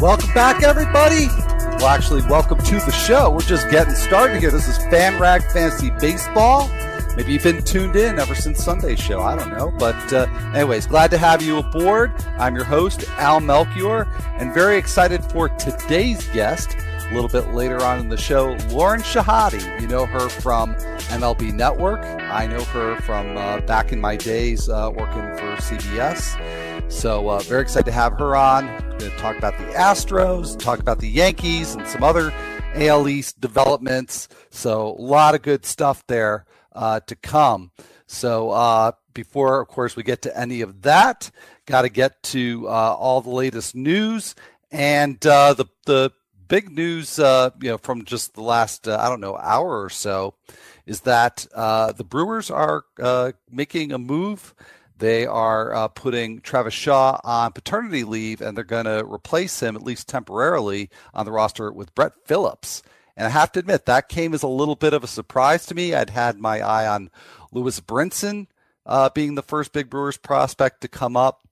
Welcome back, everybody. Well, actually, welcome to the show. We're just getting started here. This is FanRag Fantasy Baseball. Maybe you've been tuned in ever since Sunday's show. I don't know. But, uh, anyways, glad to have you aboard. I'm your host, Al Melchior, and very excited for today's guest. A little bit later on in the show, Lauren Shehadi. You know her from MLB Network. I know her from uh, back in my days uh, working for CBS. So, uh, very excited to have her on. Going to talk about the Astros, talk about the Yankees, and some other AL East developments. So, a lot of good stuff there uh, to come. So, uh, before, of course, we get to any of that, got to get to uh, all the latest news and uh, the the big news, uh, you know, from just the last uh, I don't know hour or so, is that the Brewers are making a move. They are uh, putting Travis Shaw on paternity leave, and they're going to replace him, at least temporarily, on the roster with Brett Phillips. And I have to admit, that came as a little bit of a surprise to me. I'd had my eye on Lewis Brinson uh, being the first big Brewers prospect to come up.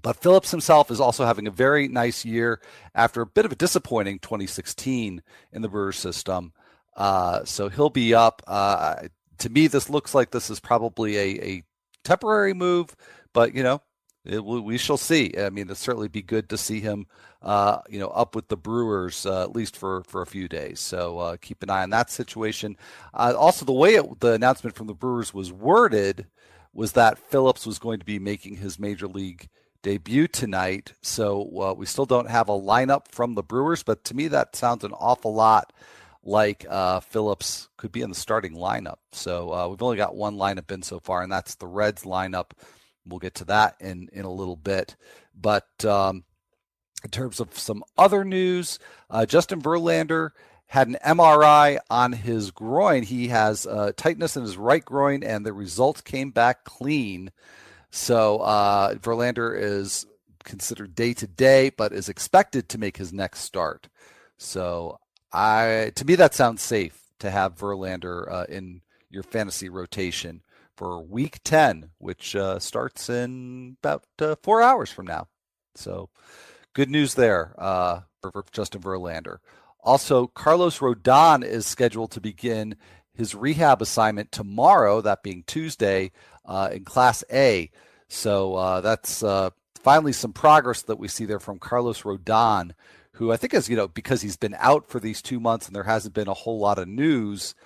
But Phillips himself is also having a very nice year after a bit of a disappointing 2016 in the Brewers system. Uh, so he'll be up. Uh, to me, this looks like this is probably a, a temporary move, but you know, it, we shall see. I mean, it'll certainly be good to see him, uh, you know, up with the Brewers uh, at least for for a few days. So uh, keep an eye on that situation. Uh, also, the way it, the announcement from the Brewers was worded was that Phillips was going to be making his major league debut tonight. So uh, we still don't have a lineup from the Brewers, but to me that sounds an awful lot like uh, Phillips could be in the starting lineup. So uh, we've only got one lineup in so far, and that's the Reds lineup. We'll get to that in in a little bit. But um, in terms of some other news, uh, Justin Verlander had an MRI on his groin. He has uh, tightness in his right groin, and the results came back clean. So uh, Verlander is considered day to day, but is expected to make his next start. So I to me that sounds safe to have Verlander uh, in your fantasy rotation for Week Ten, which uh, starts in about uh, four hours from now. So good news there uh, for, for Justin Verlander. Also, Carlos Rodon is scheduled to begin his rehab assignment tomorrow, that being Tuesday, uh, in Class A. So uh, that's finally some progress that we see there from Carlos Rodon who I think is, you know, because he's been out for these two months and there hasn't been a whole lot of news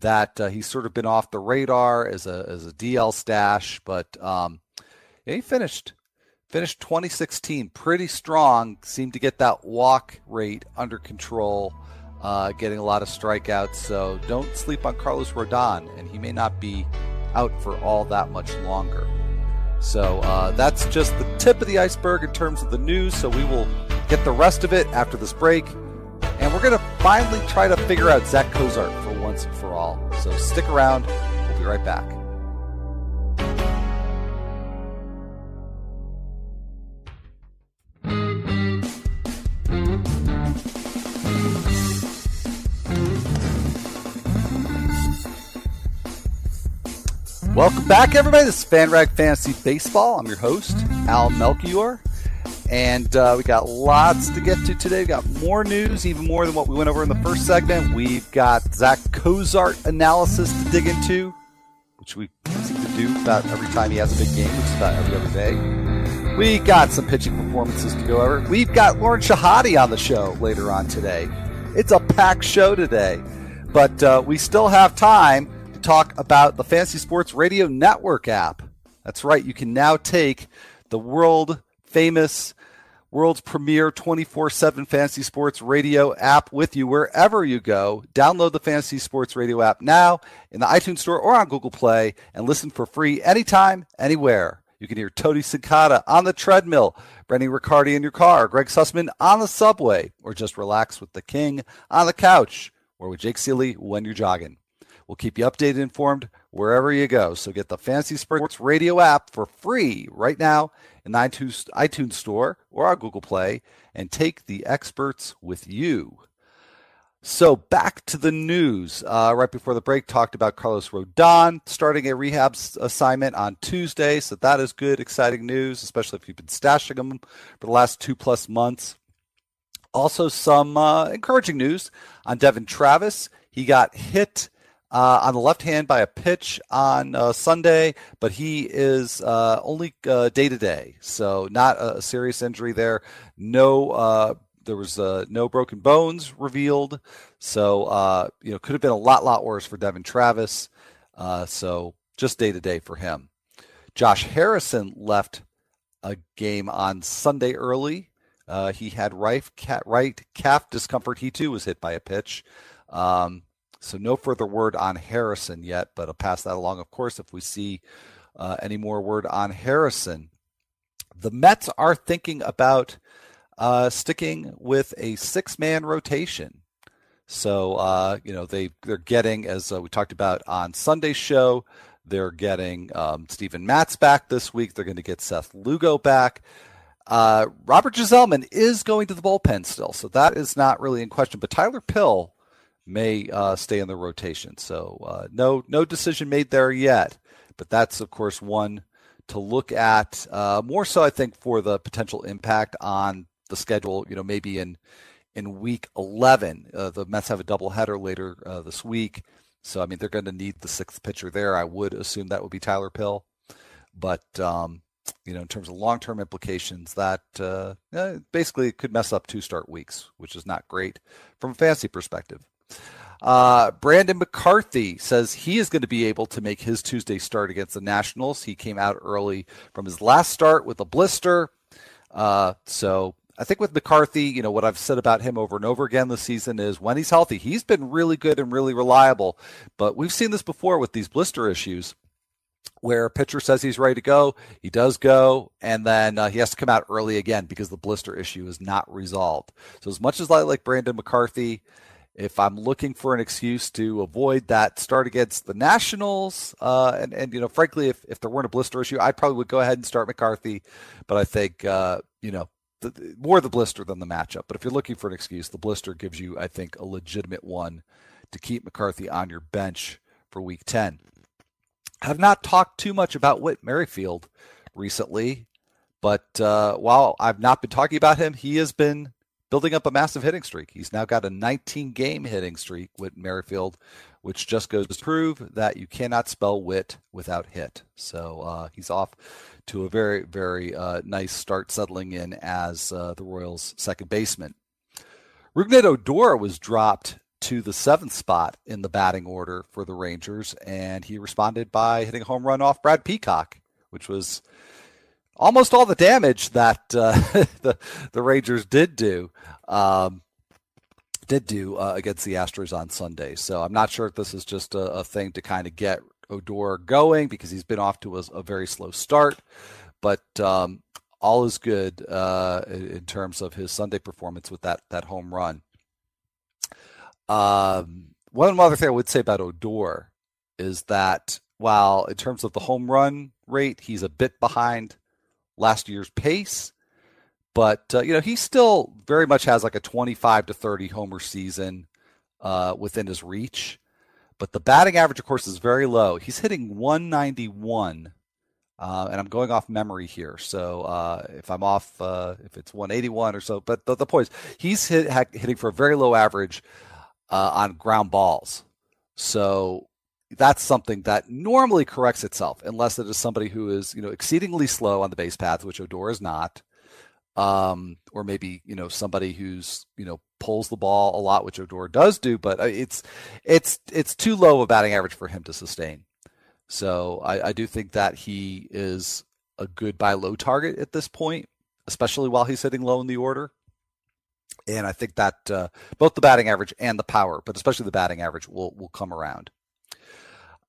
that uh, he's sort of been off the radar as a as a DL stash. But um, yeah, he finished finished 2016 pretty strong. Seemed to get that walk rate under control, uh, getting a lot of strikeouts. So don't sleep on Carlos Rodon, and he may not be out for all that much longer. So uh, that's just the tip of the iceberg in terms of the news. So we will get the rest of it after this break. And we're going to finally try to figure out Zach Cozart for once and for all. So stick around. We'll be right back. Welcome back, everybody. This is FanRag Fantasy Baseball. I'm your host, Al Melchior. And uh, we got lots to get to today. We got more news, even more than what we went over in the first segment. We've got Zach Cozart analysis to dig into, which we seem to do about every time he has a big game, which is about every other day. We got some pitching performances to go over. We've got Lauren Shehadi on the show later on today. It's a packed show today, but uh, we still have time talk about the Fantasy Sports Radio Network app. That's right, you can now take the world famous world's premier 24 7 fantasy sports radio app with you wherever you go. Download the Fantasy Sports Radio app now in the iTunes Store or on Google Play and listen for free anytime, anywhere. You can hear Tony Cicada on the treadmill, Brendan Riccardi in your car, Greg Sussman on the subway, or just relax with the king on the couch, or with Jake Ciely when you're jogging. We'll keep you updated and informed wherever you go. So get the Fantasy Sports Radio app for free right now in the iTunes, iTunes Store or our Google Play and take the experts with you. So back to the news. Uh, right before the break, talked about Carlos Rodon starting a rehab assignment on Tuesday. So that is good, exciting news, especially if you've been stashing him for the last two plus months. Also, some uh, encouraging news on Devon Travis. He got hit uh, on the left hand by a pitch on uh, Sunday, but he is uh, only day to day, so not a serious injury there. No, uh, there was uh, no broken bones revealed, so uh, you know could have been a lot, lot worse for Devon Travis. so just day to day for him. Josh Harrison left a game on Sunday early. he had right, right calf discomfort. He too was hit by a pitch. Um, so no further word on Harrison yet, but I'll pass that along, of course, if we see uh, any more word on Harrison. The Mets are thinking about uh, sticking with a six-man rotation. So uh, you know they they're getting, as uh, we talked about on Sunday's show, they're getting um, Steven Matz back this week. They're going to get Seth Lugo back. Uh, Robert Gsellman is going to the bullpen still, so that is not really in question. But Tyler Pill may uh, stay in the rotation. So uh, no no decision made there yet, but that's of course one to look at. Uh, more so, I think, for the potential impact on the schedule. You know, maybe in in week 11, uh, the Mets have a doubleheader later uh, this week. So I mean, they're going to need the sixth pitcher there. I would assume that would be Tyler Pill, but. Um, you know, in terms of long-term implications, that uh, basically could mess up two start weeks, which is not great from a fantasy perspective. Uh, Brandon McCarthy says he is going to be able to make his Tuesday start against the Nationals. He came out early from his last start with a blister. Uh, so I think with McCarthy, you know, what I've said about him over and over again this season is when he's healthy, he's been really good and really reliable. But we've seen this before with these blister issues where a pitcher says he's ready to go, he does go, and then uh, he has to come out early again because the blister issue is not resolved. So as much as I like Brandon McCarthy, if I'm looking for an excuse to avoid that start against the Nationals, uh, and and you know, frankly, if if there weren't a blister issue, I probably would go ahead and start McCarthy. But I think uh, you know. The, more the blister than the matchup. But if you're looking for an excuse, the blister gives you, I think, a legitimate one to keep McCarthy on your bench for week 10. I have not talked too much about Whit Merrifield recently, but uh, while I've not been talking about him, he has been building up a massive hitting streak. He's now got a 19 game hitting streak with Merrifield, which just goes to prove that you cannot spell wit without hit. So uh, he's off to a very, very uh, nice start settling in as uh, the Royals' second baseman. Rougned Odor was dropped to the seventh spot in the batting order for the Rangers, and he responded by hitting a home run off Brad Peacock, which was almost all the damage that uh, the the Rangers did do um, did do uh, against the Astros on Sunday. So I'm not sure if this is just a, a thing to kind of get Odor going because he's been off to a, a very slow start, but um, all is good uh, in terms of his Sunday performance with that that home run. Um, one other thing I would say about Odor is that while in terms of the home run rate, he's a bit behind last year's pace. But uh, you know, he still very much has like a 25 to 30 homer season uh, within his reach. But the batting average, of course, is very low. He's hitting 191, uh, and I'm going off memory here. So uh, if I'm off, uh, if it's 181 or so, but the, the point is, he's hit, hitting for a very low average uh, on ground balls. So that's something that normally corrects itself unless it is somebody who is you know exceedingly slow on the base path which Odor is not. Um, or maybe you know somebody who's you know pulls the ball a lot which Odor does do but uh, it's it's it's too low a batting average for him to sustain. So I, I do think that he is a good buy low target at this point especially while he's sitting low in the order. And I think that uh, both the batting average and the power, but especially the batting average, will will come around.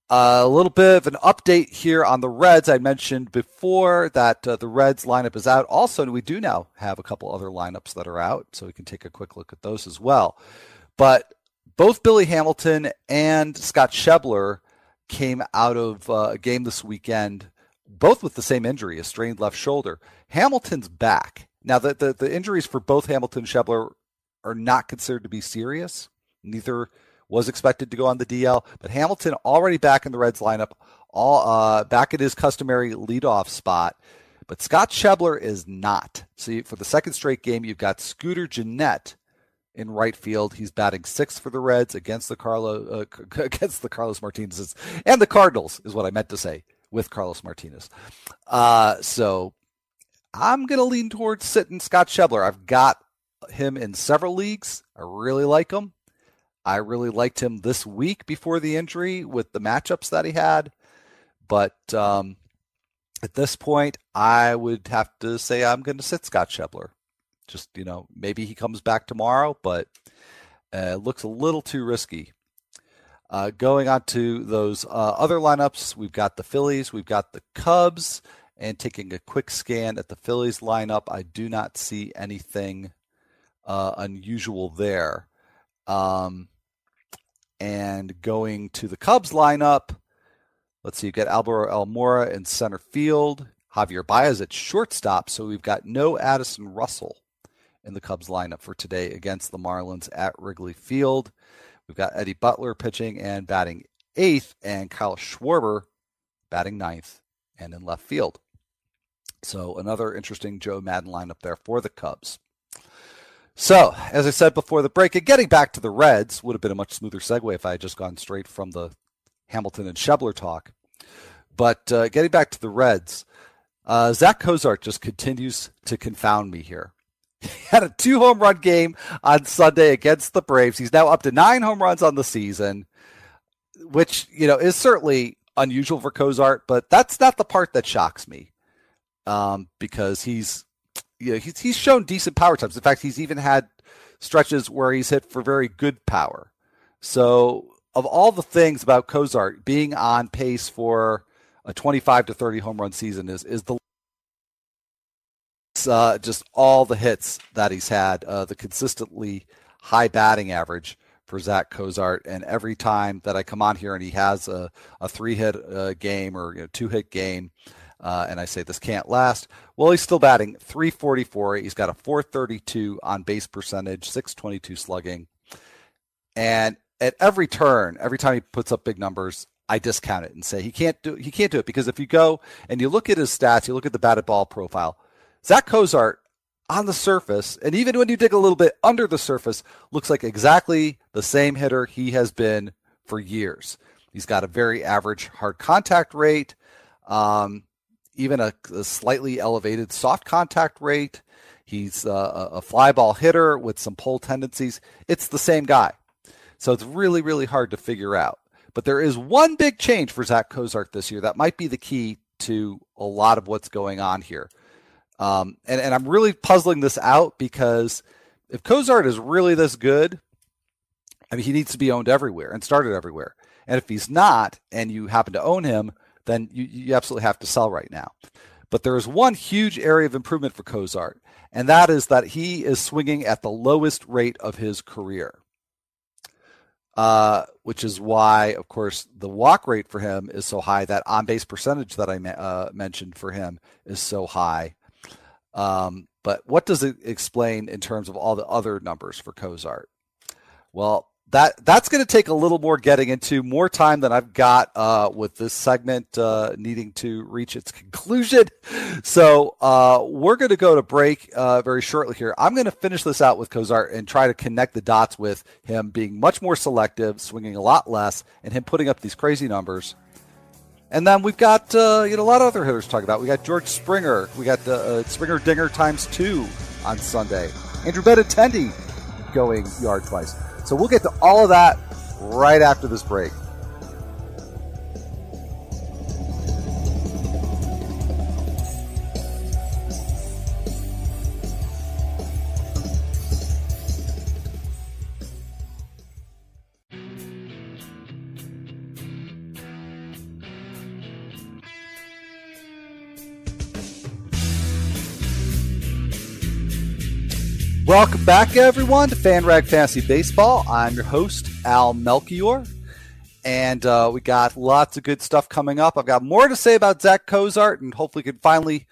A little bit of an update here on the Reds. I mentioned before that uh, the Reds lineup is out. Also, we do now have a couple other lineups that are out, so we can take a quick look at those as well. But both Billy Hamilton and Scott Schebler came out of uh, a game this weekend, both with the same injury, a strained left shoulder. Hamilton's back. Now, the, the, the injuries for both Hamilton and Schebler are not considered to be serious. Neither was expected to go on the DL, but Hamilton already back in the Reds lineup, all uh, back at his customary leadoff spot. But Scott Schebler is not. See, for the second straight game, you've got Scooter Gennett in right field. He's batting sixth for the Reds against the Carlo uh, against the Carlos Martinez and the Cardinals is what I meant to say with Carlos Martinez. Uh, so I'm gonna lean towards sitting Scott Schebler. I've got him in several leagues. I really like him. I really liked him this week before the injury with the matchups that he had. But um, at this point, I would have to say I'm going to sit Scott Schebler. Just, you know, maybe he comes back tomorrow, but uh, looks a little too risky. Uh, going on to those uh, other lineups, we've got the Phillies, we've got the Cubs, and taking a quick scan at the Phillies lineup, I do not see anything uh, unusual there. Um, and going to the Cubs lineup, let's see, you've got Albert Almora in center field, Javier Baez at shortstop. So we've got no Addison Russell in the Cubs lineup for today against the Marlins at Wrigley Field. We've got Eddie Butler pitching and batting eighth, and Kyle Schwarber batting ninth and in left field. So another interesting Joe Maddon lineup there for the Cubs. So, as I said before the break, and getting back to the Reds would have been a much smoother segue if I had just gone straight from the Hamilton and Schebler talk. But uh, getting back to the Reds, uh, Zach Cozart just continues to confound me here. He had a two home run game on Sunday against the Braves. He's now up to nine home runs on the season, which you know is certainly unusual for Cozart, but that's not the part that shocks me um, because he's you know, he's he's shown decent power times. In fact, he's even had stretches where he's hit for very good power. So, of all the things about Cozart being on pace for a 25 to 30 home run season is is the uh, just all the hits that he's had, uh, the consistently high batting average for Zach Cozart. And every time that I come on here and he has a, a three hit uh, game or you know, two hit game, uh, and I say this can't last. Well, he's still batting 344. He's got a 432 on base percentage, 622 slugging. And at every turn, every time he puts up big numbers, I discount it and say he can't do he can't do it because if you go and you look at his stats, you look at the batted ball profile, Zach Cozart on the surface, and even when you dig a little bit under the surface, looks like exactly the same hitter he has been for years. He's got a very average hard contact rate. Um, even a, a slightly elevated soft contact rate. He's uh, a, a fly ball hitter with some pull tendencies. It's the same guy. So it's really, really hard to figure out. But there is one big change for Zach Cozart this year that might be the key to a lot of what's going on here. Um, and, and I'm really puzzling this out because if Cozart is really this good, I mean, he needs to be owned everywhere and started everywhere. And if he's not, and you happen to own him, then you, you absolutely have to sell right now. But there is one huge area of improvement for Cozart, and that is that he is swinging at the lowest rate of his career. Uh, which is why, of course, the walk rate for him is so high. That on base percentage that I uh, mentioned for him is so high. Um, but what does it explain in terms of all the other numbers for Cozart? Well, that that's going to take a little more getting into, more time than I've got uh, with this segment uh, needing to reach its conclusion. So uh, we're going to go to break uh, very shortly here. I'm going to finish this out with Cozart and try to connect the dots with him being much more selective, swinging a lot less, and him putting up these crazy numbers. And then we've got uh, you know a lot of other hitters to talk about. We got George Springer. We got the uh, Springer Dinger times two on Sunday. Andrew Benintendi going yard twice. So we'll get to all of that right after this break. Welcome back, everyone, to FanRag Fantasy Baseball. I'm your host, Al Melchior, and uh, we got lots of good stuff coming up. I've got more to say about Zach Cozart, and hopefully, can finally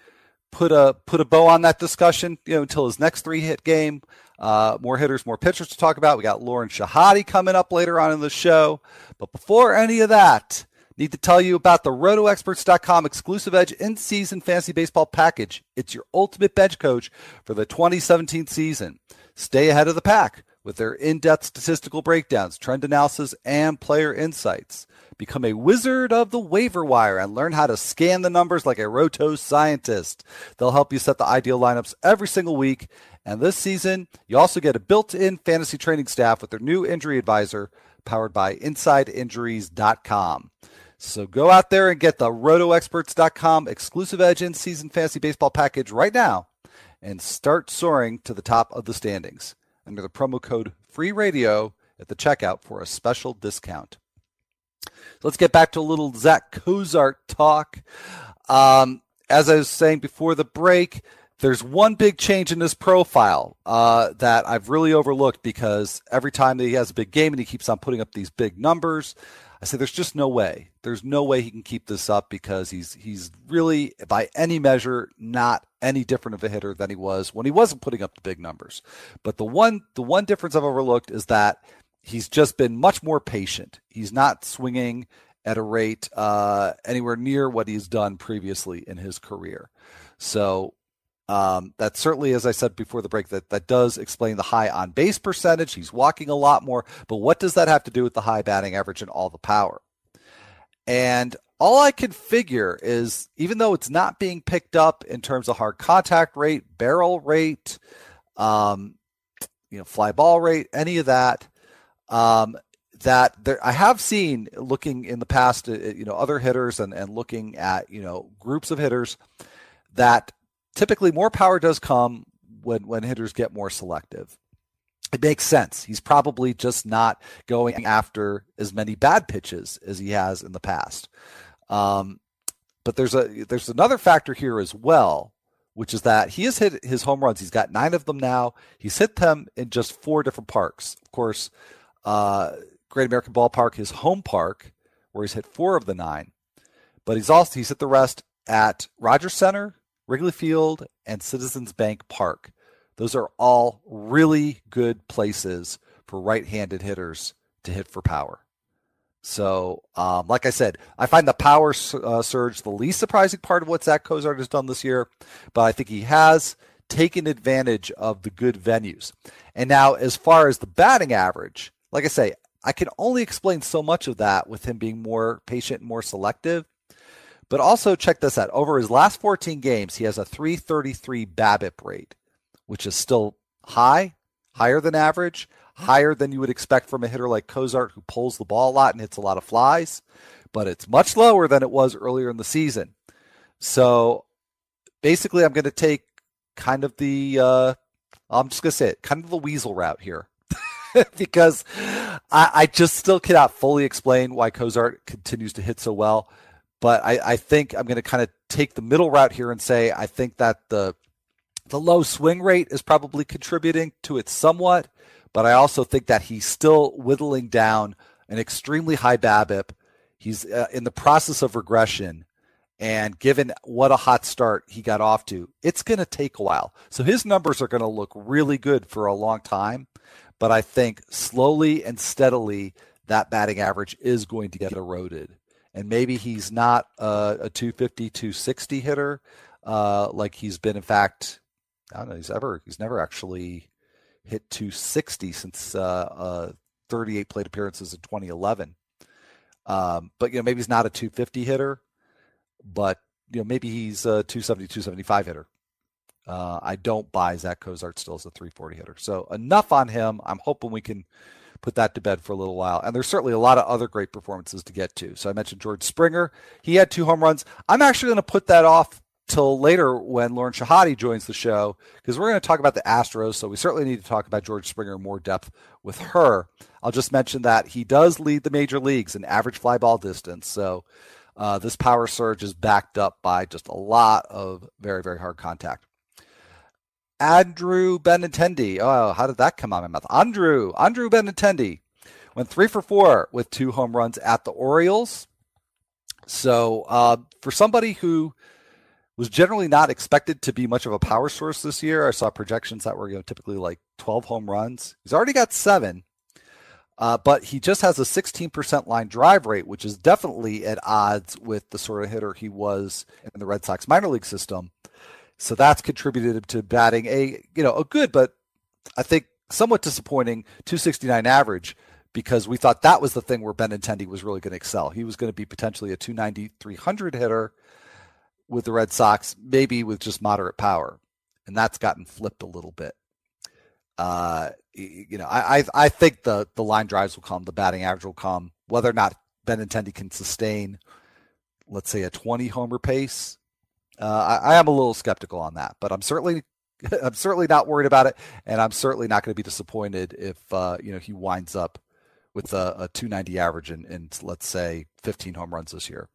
put a put a bow on that discussion. You know, until his next three hit game. Uh, more hitters, more pitchers to talk about. We got Lauren Shehadi coming up later on in the show. But before any of that, Need to tell you about the RotoExperts.com exclusive Edge in season fantasy baseball package. It's your ultimate bench coach for the 2017 season. Stay ahead of the pack with their in depth statistical breakdowns, trend analysis, and player insights. Become a wizard of the waiver wire and learn how to scan the numbers like a Roto scientist. They'll help you set the ideal lineups every single week. And this season, you also get a built in fantasy training staff with their new injury advisor powered by InsideInjuries.com. So go out there and get the rotoexperts.com exclusive edge in season fantasy baseball package right now and start soaring to the top of the standings under the promo code free radio at the checkout for a special discount. So let's get back to a little Zach Cozart talk. Um, as I was saying before the break, there's one big change in his profile uh, that I've really overlooked because every time that he has a big game and he keeps on putting up these big numbers, I say there's just no way. There's no way he can keep this up because he's he's really by any measure not any different of a hitter than he was when he wasn't putting up the big numbers. But the one the one difference I've overlooked is that he's just been much more patient. He's not swinging at a rate uh, anywhere near what he's done previously in his career. So um, that certainly, as I said before the break, that, that does explain the high on base percentage. He's walking a lot more, but what does that have to do with the high batting average and all the power? And all I can figure is even though it's not being picked up in terms of hard contact rate, barrel rate, um, you know, fly ball rate, any of that, um, that there, I have seen looking in the past, uh, you know, other hitters and, and looking at, you know, groups of hitters that typically more power does come when when hitters get more selective. It makes sense. He's probably just not going after as many bad pitches as he has in the past. Um, but there's a there's another factor here as well, which is that he has hit his home runs. He's got nine of them now. He's hit them in just four different parks. Of course, uh, Great American Ballpark, his home park, where he's hit four of the nine. But he's also he's hit the rest at Rogers Center, Wrigley Field, and Citizens Bank Park. Those are all really good places for right handed hitters to hit for power. So, um, like I said, I find the power uh, surge the least surprising part of what Zach Cozart has done this year, but I think he has taken advantage of the good venues. And now, as far as the batting average, like I say, I can only explain so much of that with him being more patient and more selective. But also check this out. Over his last 14 games, he has a 333 BABIP rate, which is still high, higher than average, higher than you would expect from a hitter like Cozart who pulls the ball a lot and hits a lot of flies, but it's much lower than it was earlier in the season. So basically, I'm going to take kind of the, uh, I'm just going to say it, kind of the weasel route here. because I, I, just still cannot fully explain why Cozart continues to hit so well. But I, I think I'm going to kind of take the middle route here and say I think that the the low swing rate is probably contributing to it somewhat, but I also think that he's still whittling down an extremely high BABIP. He's uh, in the process of regression, and given what a hot start he got off to, it's going to take a while. So his numbers are going to look really good for a long time, but I think slowly and steadily that batting average is going to get eroded and maybe he's not a, a 250, 260 hitter uh, like he's been. In fact, I don't know. He's ever he's never actually hit 260 since uh, uh, 38 plate appearances in 2011. Um, but you know, maybe he's not a 250 hitter, but you know, maybe he's a 270, 275 hitter. Uh, I don't buy Zach Cozart still as a 340 hitter. So enough on him. I'm hoping we can put that to bed for a little while. And there's certainly a lot of other great performances to get to. So I mentioned George Springer. He had two home runs. I'm actually going to put that off till later when Lauren Shehadi joins the show because we're going to talk about the Astros. So we certainly need to talk about George Springer in more depth with her. I'll just mention that he does lead the major leagues in average fly ball distance. So uh, this power surge is backed up by just a lot of very, very hard contact. Andrew Benintendi. Oh, how did that come out of my mouth? Andrew, Andrew Benintendi went three for four with two home runs at the Orioles. So uh, for somebody who was generally not expected to be much of a power source this year, I saw projections that were you know, typically like 12 home runs. He's already got seven, uh, but he just has a 16% line drive rate, which is definitely at odds with the sort of hitter he was in the Red Sox minor league system. So that's contributed to batting a you know a good but I think somewhat disappointing 269 average because we thought that was the thing where Benintendi was really going to excel. He was going to be potentially a 290 300 hitter with the Red Sox, maybe with just moderate power, and that's gotten flipped a little bit. Uh, you know, I, I think the the line drives will come, the batting average will come. Whether or not Benintendi can sustain, let's say, a 20 homer pace uh, I, I am a little skeptical on that, but I'm certainly I'm certainly not worried about it, and I'm certainly not going to be disappointed if uh, you know he winds up with a, a 290 average and, let's say 15 home runs this year.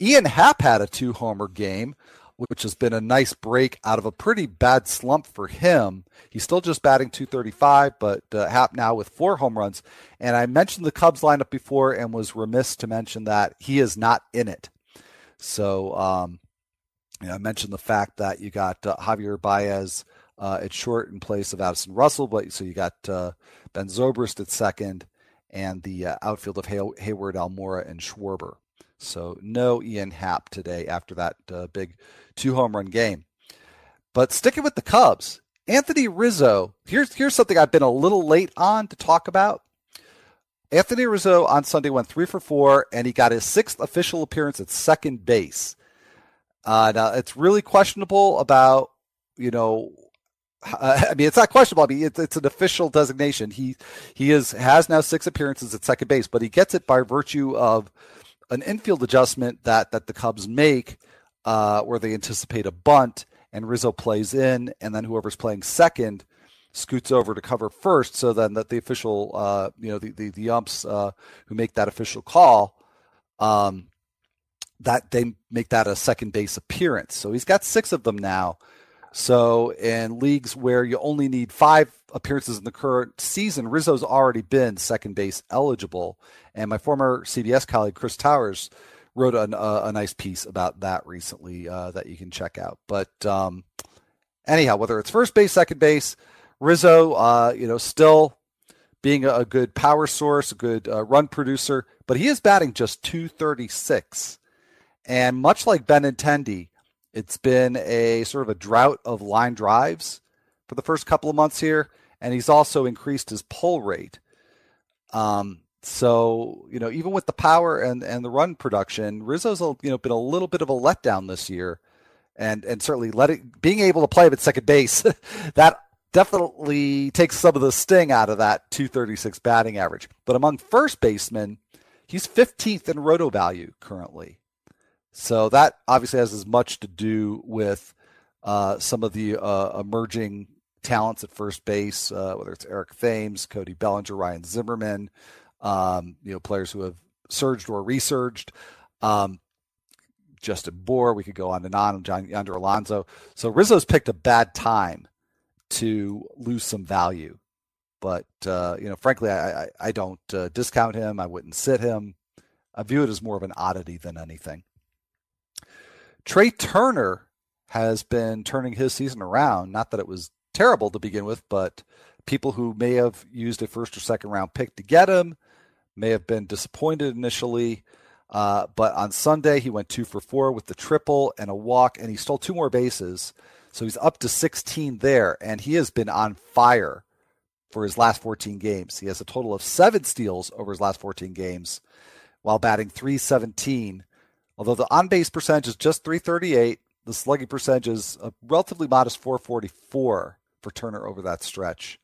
Ian Happ had a two homer game, which has been a nice break out of a pretty bad slump for him. He's still just batting 235, but uh, Happ now with four home runs. And I mentioned the Cubs lineup before and was remiss to mention that he is not in it. So um, you know, I mentioned the fact that you got uh, Javier Baez uh, at short in place of Addison Russell, but so you got uh, Ben Zobrist at second, and the uh, outfield of Hay- Heyward, Almora, and Schwarber. So no Ian Happ today after that uh, big two home run game. But sticking with the Cubs, Anthony Rizzo. Here's here's something I've been a little late on to talk about. Anthony Rizzo on Sunday went three for four, and he got his sixth official appearance at second base. Uh, now it's really questionable about you know. Uh, I mean, it's not questionable. I mean, it's, it's an official designation. He he is has now six appearances at second base, but he gets it by virtue of an infield adjustment that that the Cubs make, uh, where they anticipate a bunt and Rizzo plays in, and then whoever's playing second scoots over to cover first. So then that the official, uh, you know, the the, the umps uh, who make that official call, um, that they make that a second base appearance. So he's got six of them now. So in leagues where you only need five appearances in the current season, Rizzo's already been second base eligible. And my former CBS colleague Chris Towers wrote a, a nice piece about that recently uh, that you can check out. But um, anyhow, whether it's first base, second base, Rizzo, uh, you know, still being a, good power source, a good uh, run producer, but he is batting just 236 and much like Benintendi, it's been a sort of a drought of line drives for the first couple of months here, and he's also increased his pull rate. Um, so you know, even with the power and and the run production, Rizzo's you know been a little bit of a letdown this year, and and certainly letting being able to play at second base that definitely takes some of the sting out of that 236 batting average. But among first basemen, he's 15th in roto value currently. So that obviously has as much to do with uh, some of the uh, emerging talents at first base, uh, whether it's Eric Thames, Cody Bellinger, Ryan Zimmerman, um, you know, players who have surged or resurged. Um, Justin Bour, we could go on and on, John Yonder Alonso. So Rizzo's picked a bad time to lose some value. But, uh, you know, frankly, I, I, I don't uh, discount him. I wouldn't sit him. I view it as more of an oddity than anything. Trea Turner has been turning his season around. Not that it was terrible to begin with, but people who may have used a first or second round pick to get him may have been disappointed initially. Uh, but on Sunday, he went two for four with the triple and a walk, and he stole two more bases. So he's up to 16 there, and he has been on fire for his last 14 games. He has a total of seven steals over his last 14 games while batting 317 Although the on base percentage is just 338, the slugging percentage is a relatively modest 444 for Turner over that stretch.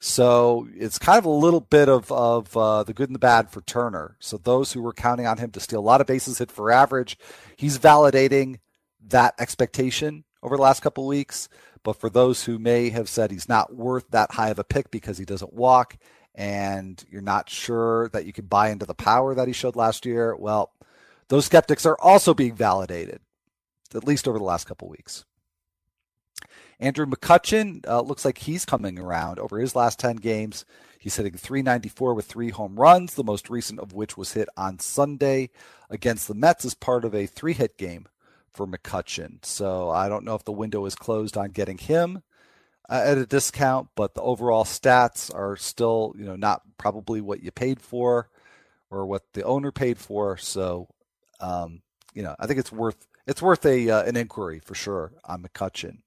So it's kind of a little bit of, of uh, the good and the bad for Turner. So those who were counting on him to steal a lot of bases hit for average, he's validating that expectation over the last couple weeks. But for those who may have said he's not worth that high of a pick because he doesn't walk and you're not sure that you can buy into the power that he showed last year, well, those skeptics are also being validated, at least over the last couple weeks. Andrew McCutchen uh, looks like he's coming around over his last 10 games. He's hitting 394 with three home runs, the most recent of which was hit on Sunday against the Mets as part of a three hit game for McCutchen. So I don't know if the window is closed on getting him uh, at a discount, but the overall stats are still, you know, not probably what you paid for or what the owner paid for. So, um, you know, I think it's worth it's worth a uh, an inquiry for sure on McCutchen.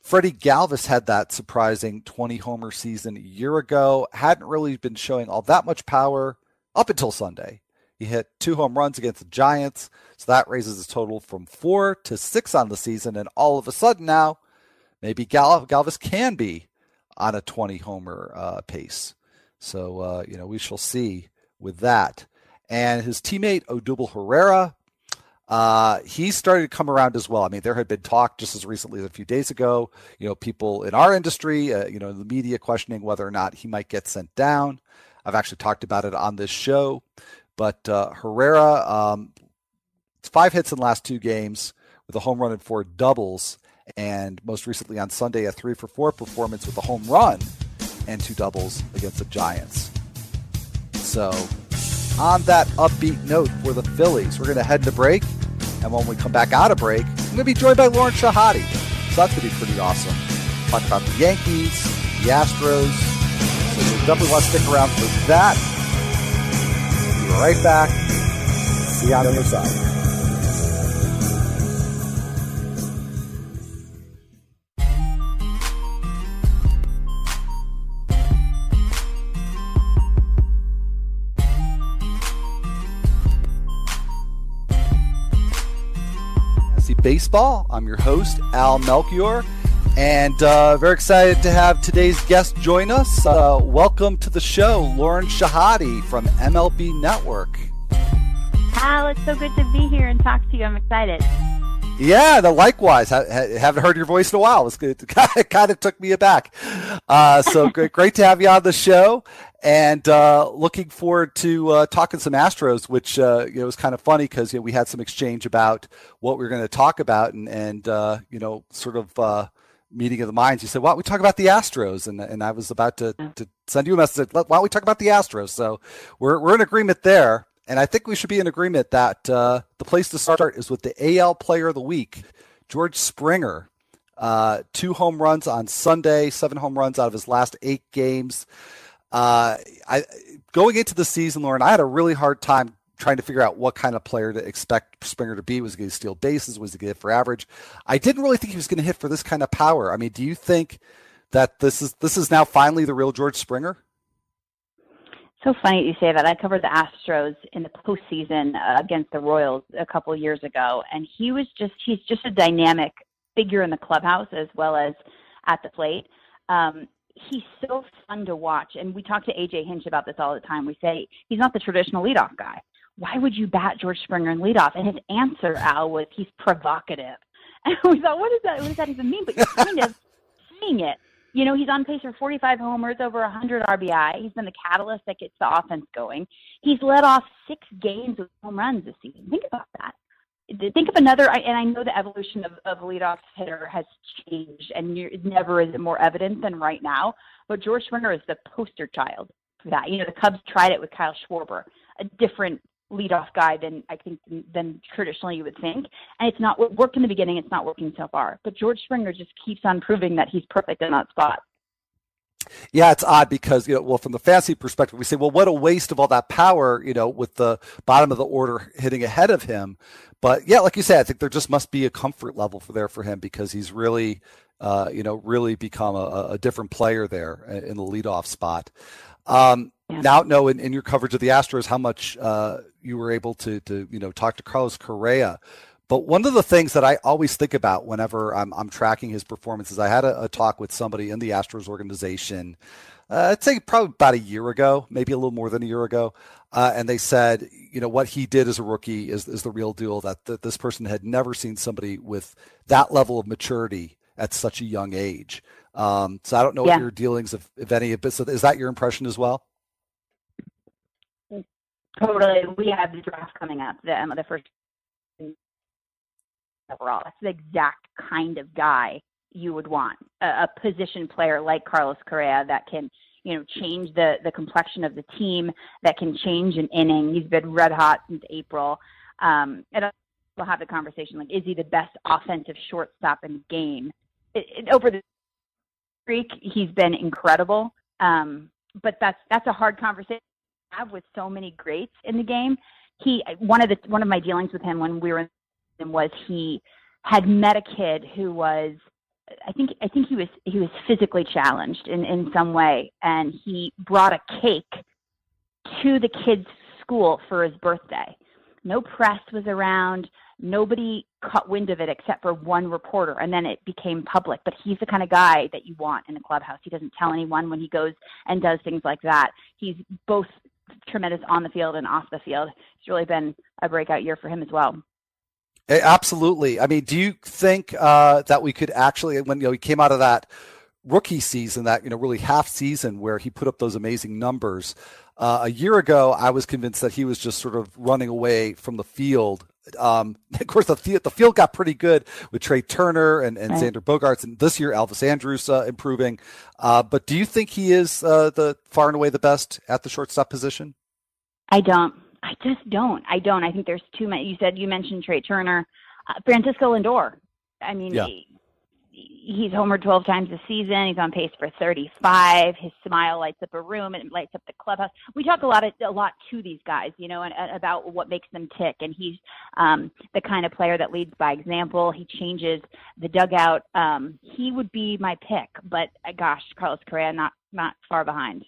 Freddie Galvis had that surprising 20 homer season a year ago. Hadn't really been showing all that much power up until Sunday. He hit two home runs against the Giants, so that raises his total from four to six on the season. And all of a sudden now, maybe Gal- Galvis can be on a 20 homer uh, pace. So uh, you know we shall see with that. And his teammate Odubel Herrera uh, he started to come around as well. I mean, there had been talk just as recently as a few days ago, you know, people in our industry, uh, you know, the media questioning whether or not he might get sent down. I've actually talked about it on this show. But uh, Herrera, um, five hits in the last two games with a home run and four doubles. And most recently on Sunday, a three for four performance with a home run and two doubles against the Giants. So on that upbeat note for the Phillies. We're going to head to break, and when we come back out of break, I'm going to be joined by Lauren Shehadi. So that's going to be pretty awesome. Talk about the Yankees, the Astros. So you definitely want to stick around for that. We'll be right back. See you on the other side. Baseball. I'm your host, Al Melchior, and uh, very excited to have today's guest join us. Uh, welcome to the show, Lauren Shehadi from MLB Network. Al, it's so good to be here and talk to you. I'm excited. Yeah, the likewise. I, I, haven't heard your voice in a while. It, it kind of took me aback. Uh, so great, great to have you on the show, and uh, looking forward to uh, talking some Astros, which uh, you know was kind of funny because you know, we had some exchange about what we were going to talk about, and and uh, you know sort of uh, meeting of the minds. You said, "Why don't we talk about the Astros?" And and I was about to to send you a message. Why don't we talk about the Astros? So we're we're in agreement there. And I think we should be in agreement that uh, the place to start is with the AL Player of the Week, George Springer. Uh, two home runs on Sunday, seven home runs out of his last eight games. Uh, I going into the season, Lauren, I had a really hard time trying to figure out what kind of player to expect Springer to be. Was he going to steal bases? Was he going to hit for average? I didn't really think he was going to hit for this kind of power. I mean, do you think that this is this is now finally the real George Springer? So funny you say that. I covered the Astros in the postseason uh, against the Royals a couple of years ago, and he was just—he's just a dynamic figure in the clubhouse as well as at the plate. Um, he's so fun to watch, and we talk to AJ Hinch about this all the time. We say he's not the traditional leadoff guy. Why would you bat George Springer in leadoff? And his answer, Al, was he's provocative. And we thought, what does that? What does that even mean? But you're kind of seeing it you know, he's on pace for 45 homers, over 100 RBI. He's been the catalyst that gets the offense going. He's led off six games with home runs this season. Think about that. Think of another, and I know the evolution of, of leadoff hitter has changed, and it never is it more evident than right now. But George Springer is the poster child for that. You know, the Cubs tried it with Kyle Schwarber, a different leadoff guy than I think than traditionally you would think. And it's not worked in the beginning. It's not working so far. But George Springer just keeps on proving that he's perfect in that spot. Yeah, it's odd because you know, well, from the fantasy perspective, we say, well, what a waste of all that power, you know, with the bottom of the order hitting ahead of him. But yeah, like you said, I think there just must be a comfort level for there for him because he's really, uh, you know, really become a, a different player there in the leadoff spot. Um, yeah. Now, no, in, in, your coverage of the Astros, how much uh, you were able to, to, you know, talk to Carlos Correa. But one of the things that I always think about whenever I'm, I'm tracking his performances, I had a, a, talk with somebody in the Astros organization. Uh, I'd say probably about a year ago, maybe a little more than a year ago, uh, and they said, you know, what he did as a rookie is is the real deal. That, that this person had never seen somebody with that level of maturity at such a young age. Um, so I don't know yeah. what your dealings, if, if any, but so is that your impression as well? Totally. We have the draft coming up, the, um, the first overall. That's the exact kind of guy you would want a, a position player like Carlos Correa that can you know change the the complexion of the team that can change an inning. He's been red hot since April. Um, and we'll have the conversation like, is he the best offensive shortstop in the game? It, it, over the streak, he's been incredible. Um, but that's that's a hard conversation have with so many greats in the game. He one of the one of my dealings with him when we were in was he had met a kid who was I think I think he was he was physically challenged in in some way, and he brought a cake to the kid's school for his birthday. No press was around. Nobody caught wind of it except for one reporter, and then it became public. But he's the kind of guy that you want in the clubhouse. He doesn't tell anyone when he goes and does things like that. He's both tremendous on the field and off the field. It's really been a breakout year for him as well. Absolutely. I mean, do you think uh, that we could actually, when you know he came out of that rookie season, that you know really half season where he put up those amazing numbers? Uh, a year ago, I was convinced that he was just sort of running away from the field. Um, of course, the field, the field got pretty good with Trea Turner and, and right. Xander Bogaerts, and this year Elvis Andrus uh, improving. Uh, but do you think he is uh, the far and away the best at the shortstop position? I don't. I just don't. I don't. I think there's too many. You said you mentioned Trea Turner, uh, Francisco Lindor. I mean, yeah. He, he's homered 12 times a season. He's on pace for 35. His smile lights up a room and lights up the clubhouse. We talk a lot of, a lot to these guys, you know, and, and about what makes them tick. And he's um, the kind of player that leads by example. He changes the dugout. Um, he would be my pick, but uh, gosh, Carlos Correa not not far behind.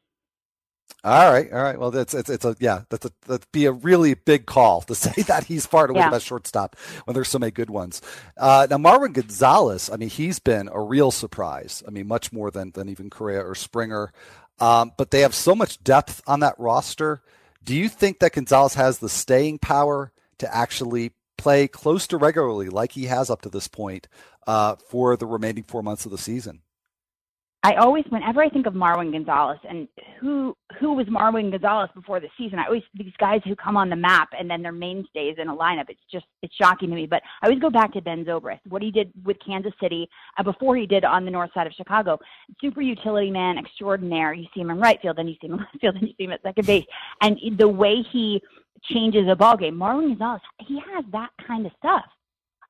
All right, all right. Well, that's it's, it's a yeah. That's a that'd be a really big call to say that he's far away yeah. the best shortstop when there's so many good ones. Uh, now Marwin Gonzalez, I mean, he's been a real surprise. I mean, much more than than even Correa or Springer. Um, but they have so much depth on that roster. Do you think that Gonzalez has the staying power to actually play close to regularly, like he has up to this point, uh, for the remaining four months of the season? I always, whenever I think of Marwin Gonzalez and who who was Marwin Gonzalez before the season, I always these guys who come on the map and then they're mainstays in a lineup. It's just it's shocking to me. But I always go back to Ben Zobrist, what he did with Kansas City and before he did on the north side of Chicago. Super utility man extraordinaire. You see him in right field, then you see him in left field, then you see him at second base, and the way he changes a ball game. Marwin Gonzalez, he has that kind of stuff.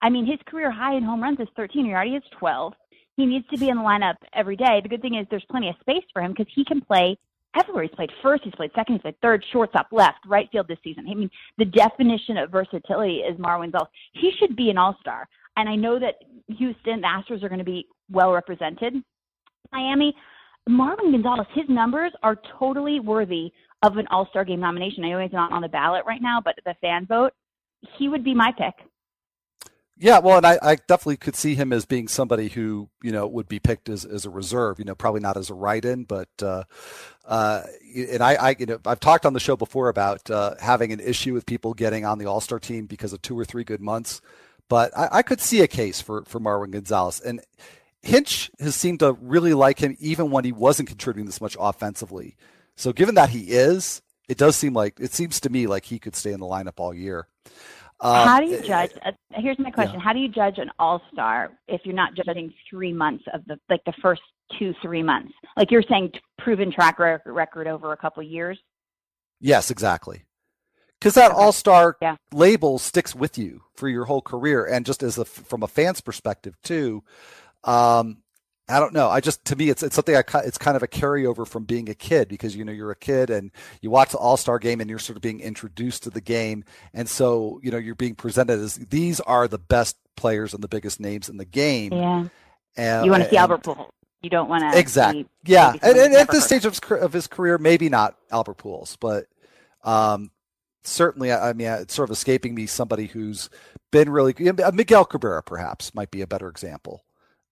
I mean, his career high in home runs is 13. He already has 12 he needs to be in the lineup every day. The good thing is there's plenty of space for him because he can play everywhere. He's played first, he's played second, he's played third, shortstop, left, right field this season. I mean, the definition of versatility is Marwin Gonzalez. He should be an all-star. And I know that Houston, the Astros are going to be well represented. Miami, Marwin Gonzalez, his numbers are totally worthy of an all-star game nomination. I know he's not on the ballot right now, but the fan vote, he would be my pick. Yeah, well, and I, I, definitely could see him as being somebody who you know would be picked as, as a reserve. You know, probably not as a write-in, but uh, uh, and I, I, you know, I've talked on the show before about uh, having an issue with people getting on the All Star team because of two or three good months, but I, I could see a case for for Marwin Gonzalez and. Hinch has seemed to really like him even when he wasn't contributing this much offensively. So given that he is, it does seem like it seems to me like he could stay in the lineup all year. Um, How do you judge? Uh, here's my question: yeah. How do you judge an all star if you're not judging three months of the like the first two three months? Like you're saying, proven track record over a couple years. Yes, exactly. Because that okay. all star yeah. label sticks with you for your whole career, and just as a from a fan's perspective too. Um, I don't know. I just to me, it's it's something I it's kind of a carryover from being a kid because you know you're a kid and you watch the All Star game and you're sort of being introduced to the game, and so you know you're being presented as these are the best players and the biggest names in the game. Yeah. And, you want to see Albert Pujols. You don't want to exactly. Yeah, and, and at this stage of his, of his career, maybe not Albert Pujols, but um, certainly, I mean, it's sort of escaping me. Somebody who's been really Miguel Cabrera, perhaps, might be a better example.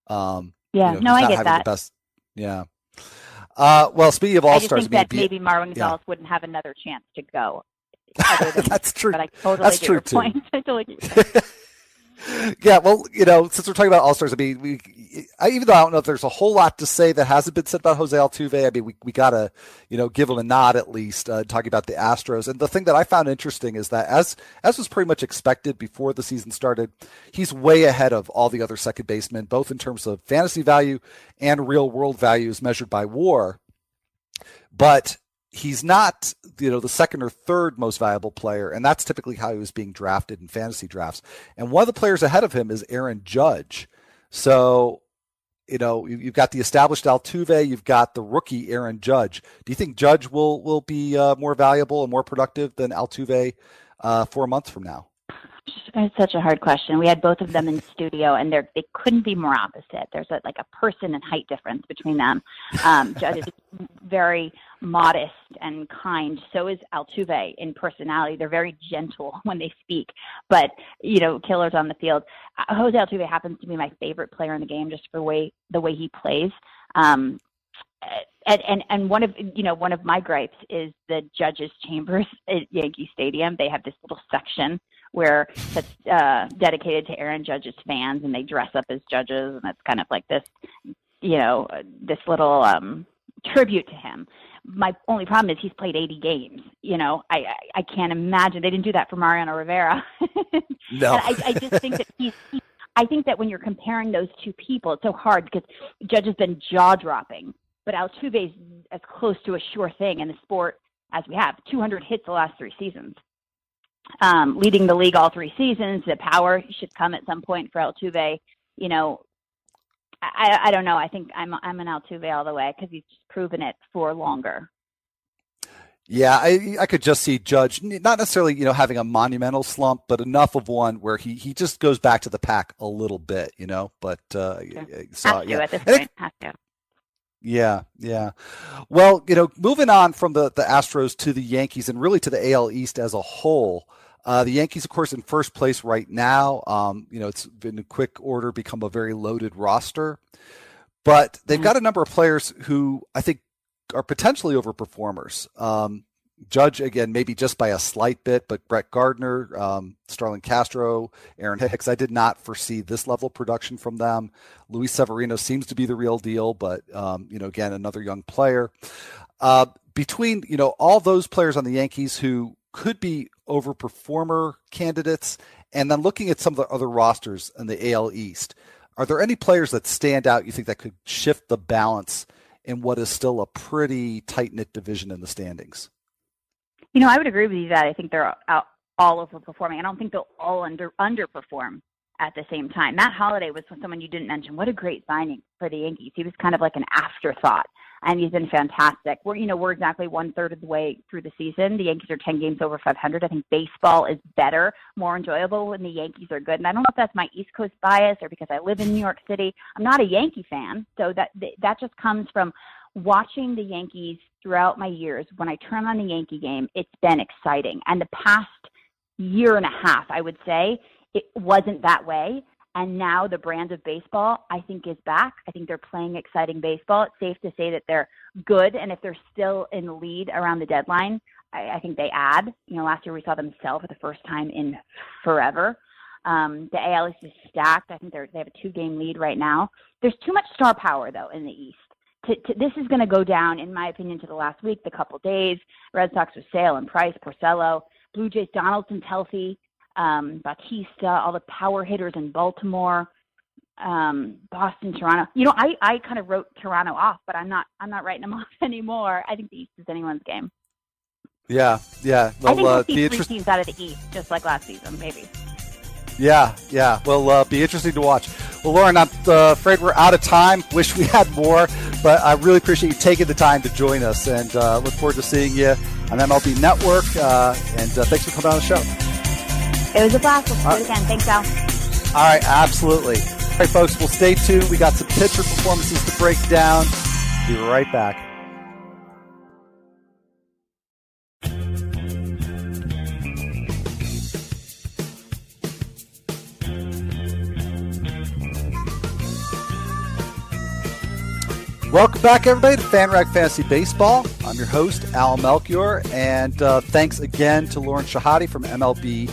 Um, yeah, you know, no, I get that. Best, yeah. Uh, well, speaking of all stars, I think that maybe Marwin Gonzalez yeah. wouldn't have another chance to go. That's true. But I totally That's get true your too. point. I totally yeah, well, you know, since we're talking about All Stars, I mean, we, I, even though I don't know if there's a whole lot to say that hasn't been said about Jose Altuve, I mean, we, we gotta, you know, give him a nod at least, uh, talking about the Astros. And the thing that I found interesting is that as as was pretty much expected before the season started, he's way ahead of all the other second basemen, both in terms of fantasy value and real world values measured by WAR. But he's not, you know, the second or third most valuable player, and that's typically how he was being drafted in fantasy drafts. And one of the players ahead of him is Aaron Judge. So, you know, you've got the established Altuve, you've got the rookie Aaron Judge. Do you think Judge will will be uh, more valuable and more productive than Altuve uh, four months from now? It's such a hard question. We had both of them in studio, and they they couldn't be more opposite. There's a, like a person and height difference between them. Um, Judge is very modest and kind. So is Altuve in personality. They're very gentle when they speak, but you know, killers on the field. Uh, Jose Altuve happens to be my favorite player in the game, just for the way the way he plays. Um, and, and and one of you know one of my gripes is the judges chambers at Yankee Stadium. They have this little section where that's uh, dedicated to Aaron Judge's fans, and they dress up as judges, and it's kind of like this, you know, this little um, tribute to him. My only problem is he's played 80 games. You know, I I, I can't imagine they didn't do that for Mariano Rivera. no, I, I just think that he's. He, I think that when you're comparing those two people, it's so hard because Judge has been jaw dropping, but Altuve's as close to a sure thing in the sport as we have 200 hits the last three seasons um, leading the league all three seasons. The power should come at some point for Altuve. You know, I, I don't know. I think I'm I'm an Altuve all the way because he's just proven it for longer. Yeah, I I could just see Judge not necessarily you know having a monumental slump, but enough of one where he he just goes back to the pack a little bit, you know. But uh, so, Have to yeah. at this point. Have to. Yeah, yeah. Well, you know, moving on from the, the Astros to the Yankees and really to the AL East as a whole. Uh, the Yankees, of course, in first place right now. Um, you know, it's been a quick order become a very loaded roster, but they've mm-hmm. got a number of players who I think are potentially overperformers. Um, Judge again, maybe just by a slight bit, but Brett Gardner, um, Starlin Castro, Aaron Hicks, I did not foresee this level of production from them. Luis Severino seems to be the real deal, but um, you know, again, another young player. Uh, between you know all those players on the Yankees who could be overperformer candidates, and then looking at some of the other rosters in the AL East, are there any players that stand out you think that could shift the balance in what is still a pretty tight knit division in the standings? You know, I would agree with you that I think they're all overperforming. I don't think they'll all under underperform at the same time. Matt Holliday was someone you didn't mention. What a great signing for the Yankees. He was kind of like an afterthought, and he's been fantastic. We're you know we're exactly one third of the way through the season. The Yankees are ten games over 500. I think baseball is better, more enjoyable when the Yankees are good. And I don't know if that's my East Coast bias or because I live in New York City. I'm not a Yankee fan, so that that just comes from watching the Yankees throughout my years, when I turn on a Yankee game, it's been exciting. And the past year and a half, I would say, it wasn't that way. And now the brand of baseball, I think, is back. I think they're playing exciting baseball. It's safe to say that they're good. And if they're still in the lead around the deadline, I, I think they add. You know, last year we saw them sell for the first time in forever. Um, the AL is just stacked. I think they're, they have a two game lead right now. There's too much star power, though, in the East to, to, this is going to go down, in my opinion, to the last week, the couple days. Red Sox with Sale and Price, Porcello, Blue Jays, Donaldson's healthy, um, Bautista, all the power hitters in Baltimore, um, Boston, Toronto. You know, I, I kind of wrote Toronto off, but I'm not I'm not writing them off anymore. I think the East is anyone's game. Yeah, yeah. Well, I think we'll uh, see three teams out of the East, just like last season, maybe. Yeah, yeah. Well, uh, be interesting to watch. Well, Lauren, I'm uh, afraid we're out of time. Wish we had more, but I really appreciate you taking the time to join us, and uh, look forward to seeing you on MLB Network. Uh, and uh, thanks for coming on the show. It was a blast. We'll do it again. Thanks, Al. All right, absolutely. All right, folks. We'll stay tuned. We got some pitcher performances to break down. Be right back. Welcome back, everybody, to FanRag Fantasy Baseball. I'm your host, Al Melchior, and uh, thanks again to Lauren Shehadi from MLB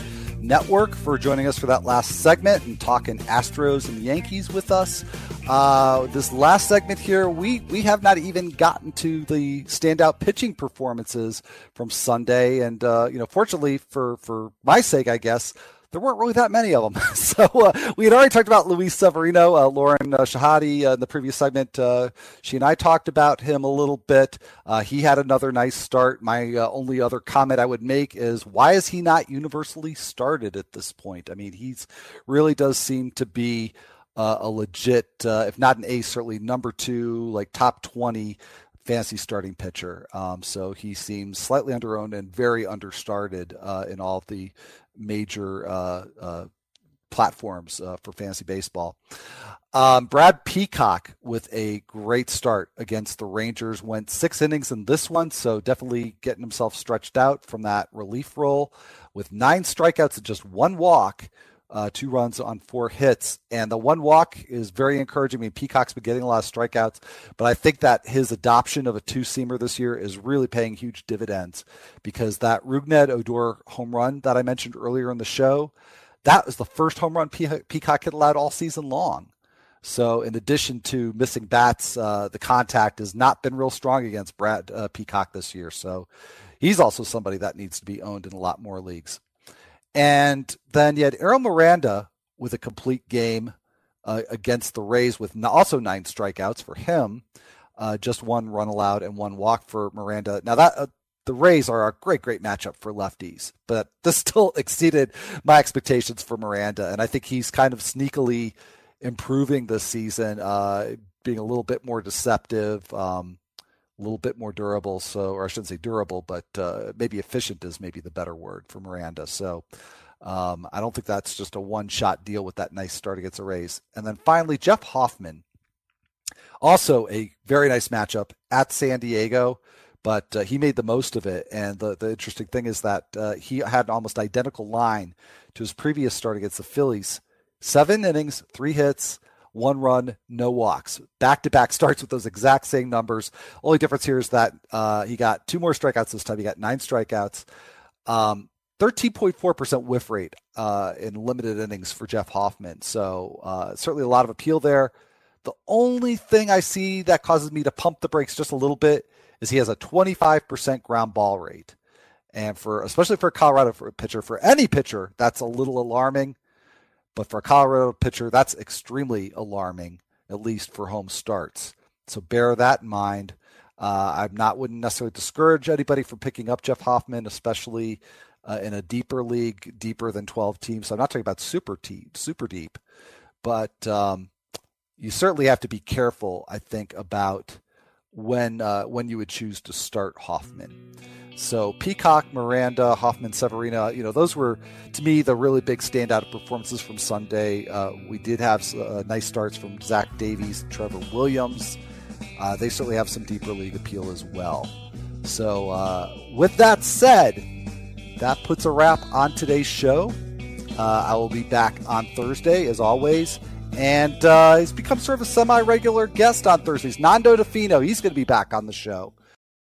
Network for joining us for that last segment and talking Astros and Yankees with us. Uh, this last segment here, we, we have not even gotten to the standout pitching performances from Sunday. And, uh, you know, fortunately for, for my sake, I guess, there weren't really that many of them. so uh, we had already talked about Luis Severino, uh, Lauren uh, Shehadi uh, in the previous segment. Uh, she and I talked about him a little bit. Uh, he had another nice start. My only other comment I would make is why is he not universally started at this point? I mean, he's really does seem to be a legit, if not an ace, certainly number two, like top twenty fantasy starting pitcher. Um, so he seems slightly underowned and very understarted uh, in all the major uh, uh, platforms uh, for fantasy baseball. Um, Brad Peacock with a great start against the Rangers went six innings in this one, so definitely getting himself stretched out from that relief role with nine strikeouts and just one walk uh, two runs on four hits. And the one walk is very encouraging. I mean, Peacock's been getting a lot of strikeouts, but I think that his adoption of a two seamer this year is really paying huge dividends because that Rougned Odor home run that I mentioned earlier in the show, that was the first home run Peacock had allowed all season long. So, in addition to missing bats, uh, the contact has not been real strong against Brad uh, Peacock this year. So, he's also somebody that needs to be owned in a lot more leagues. And then you had Ariel Miranda with a complete game uh, against the Rays with also nine strikeouts for him, uh, just one run allowed and one walk for Miranda. Now that uh, the Rays are a great, great matchup for lefties, but this still exceeded my expectations for Miranda, and I think he's kind of sneakily improving this season, uh, being a little bit more deceptive. Um, a little bit more durable. So, or I shouldn't say durable, but uh, maybe efficient is maybe the better word for Miranda. So, um, I don't think that's just a one shot deal with that nice start against the Rays. And then finally, Jeff Hoffman, also a very nice matchup at San Diego, but uh, he made the most of it. And the, the interesting thing is that uh, he had an almost identical line to his previous start against the Phillies seven innings, three hits, one run, no walks. Back to back starts with those exact same numbers. Only difference here is that uh, he got two more strikeouts this time. He got nine strikeouts. Um, 13.4% whiff rate uh, in limited innings for Jeff Hoffman. So uh, certainly a lot of appeal there. The only thing I see that causes me to pump the brakes just a little bit is he has a 25% ground ball rate. And for especially for a Colorado pitcher, for any pitcher, that's a little alarming. But for a Colorado pitcher, that's extremely alarming, at least for home starts. So bear that in mind. Uh, I'm not wouldn't necessarily discourage anybody from picking up Jeff Hoffman, especially uh, in a deeper league, deeper than 12 teams. So I'm not talking about super deep, super deep, but um, you certainly have to be careful, I think, about when uh, when you would choose to start Hoffman. So Peacock, Miranda, Hoffman, Severino, you know, those were to me the really big standout performances from Sunday. Uh, we did have uh, nice starts from Zach Davies, Trevor Williams. Uh, they certainly have some deeper league appeal as well. So uh, with that said, that puts a wrap on today's show. Uh, I will be back on Thursday as always. And uh, he's become sort of a semi regular guest on Thursdays. Nando Di Fino, he's going to be back on the show.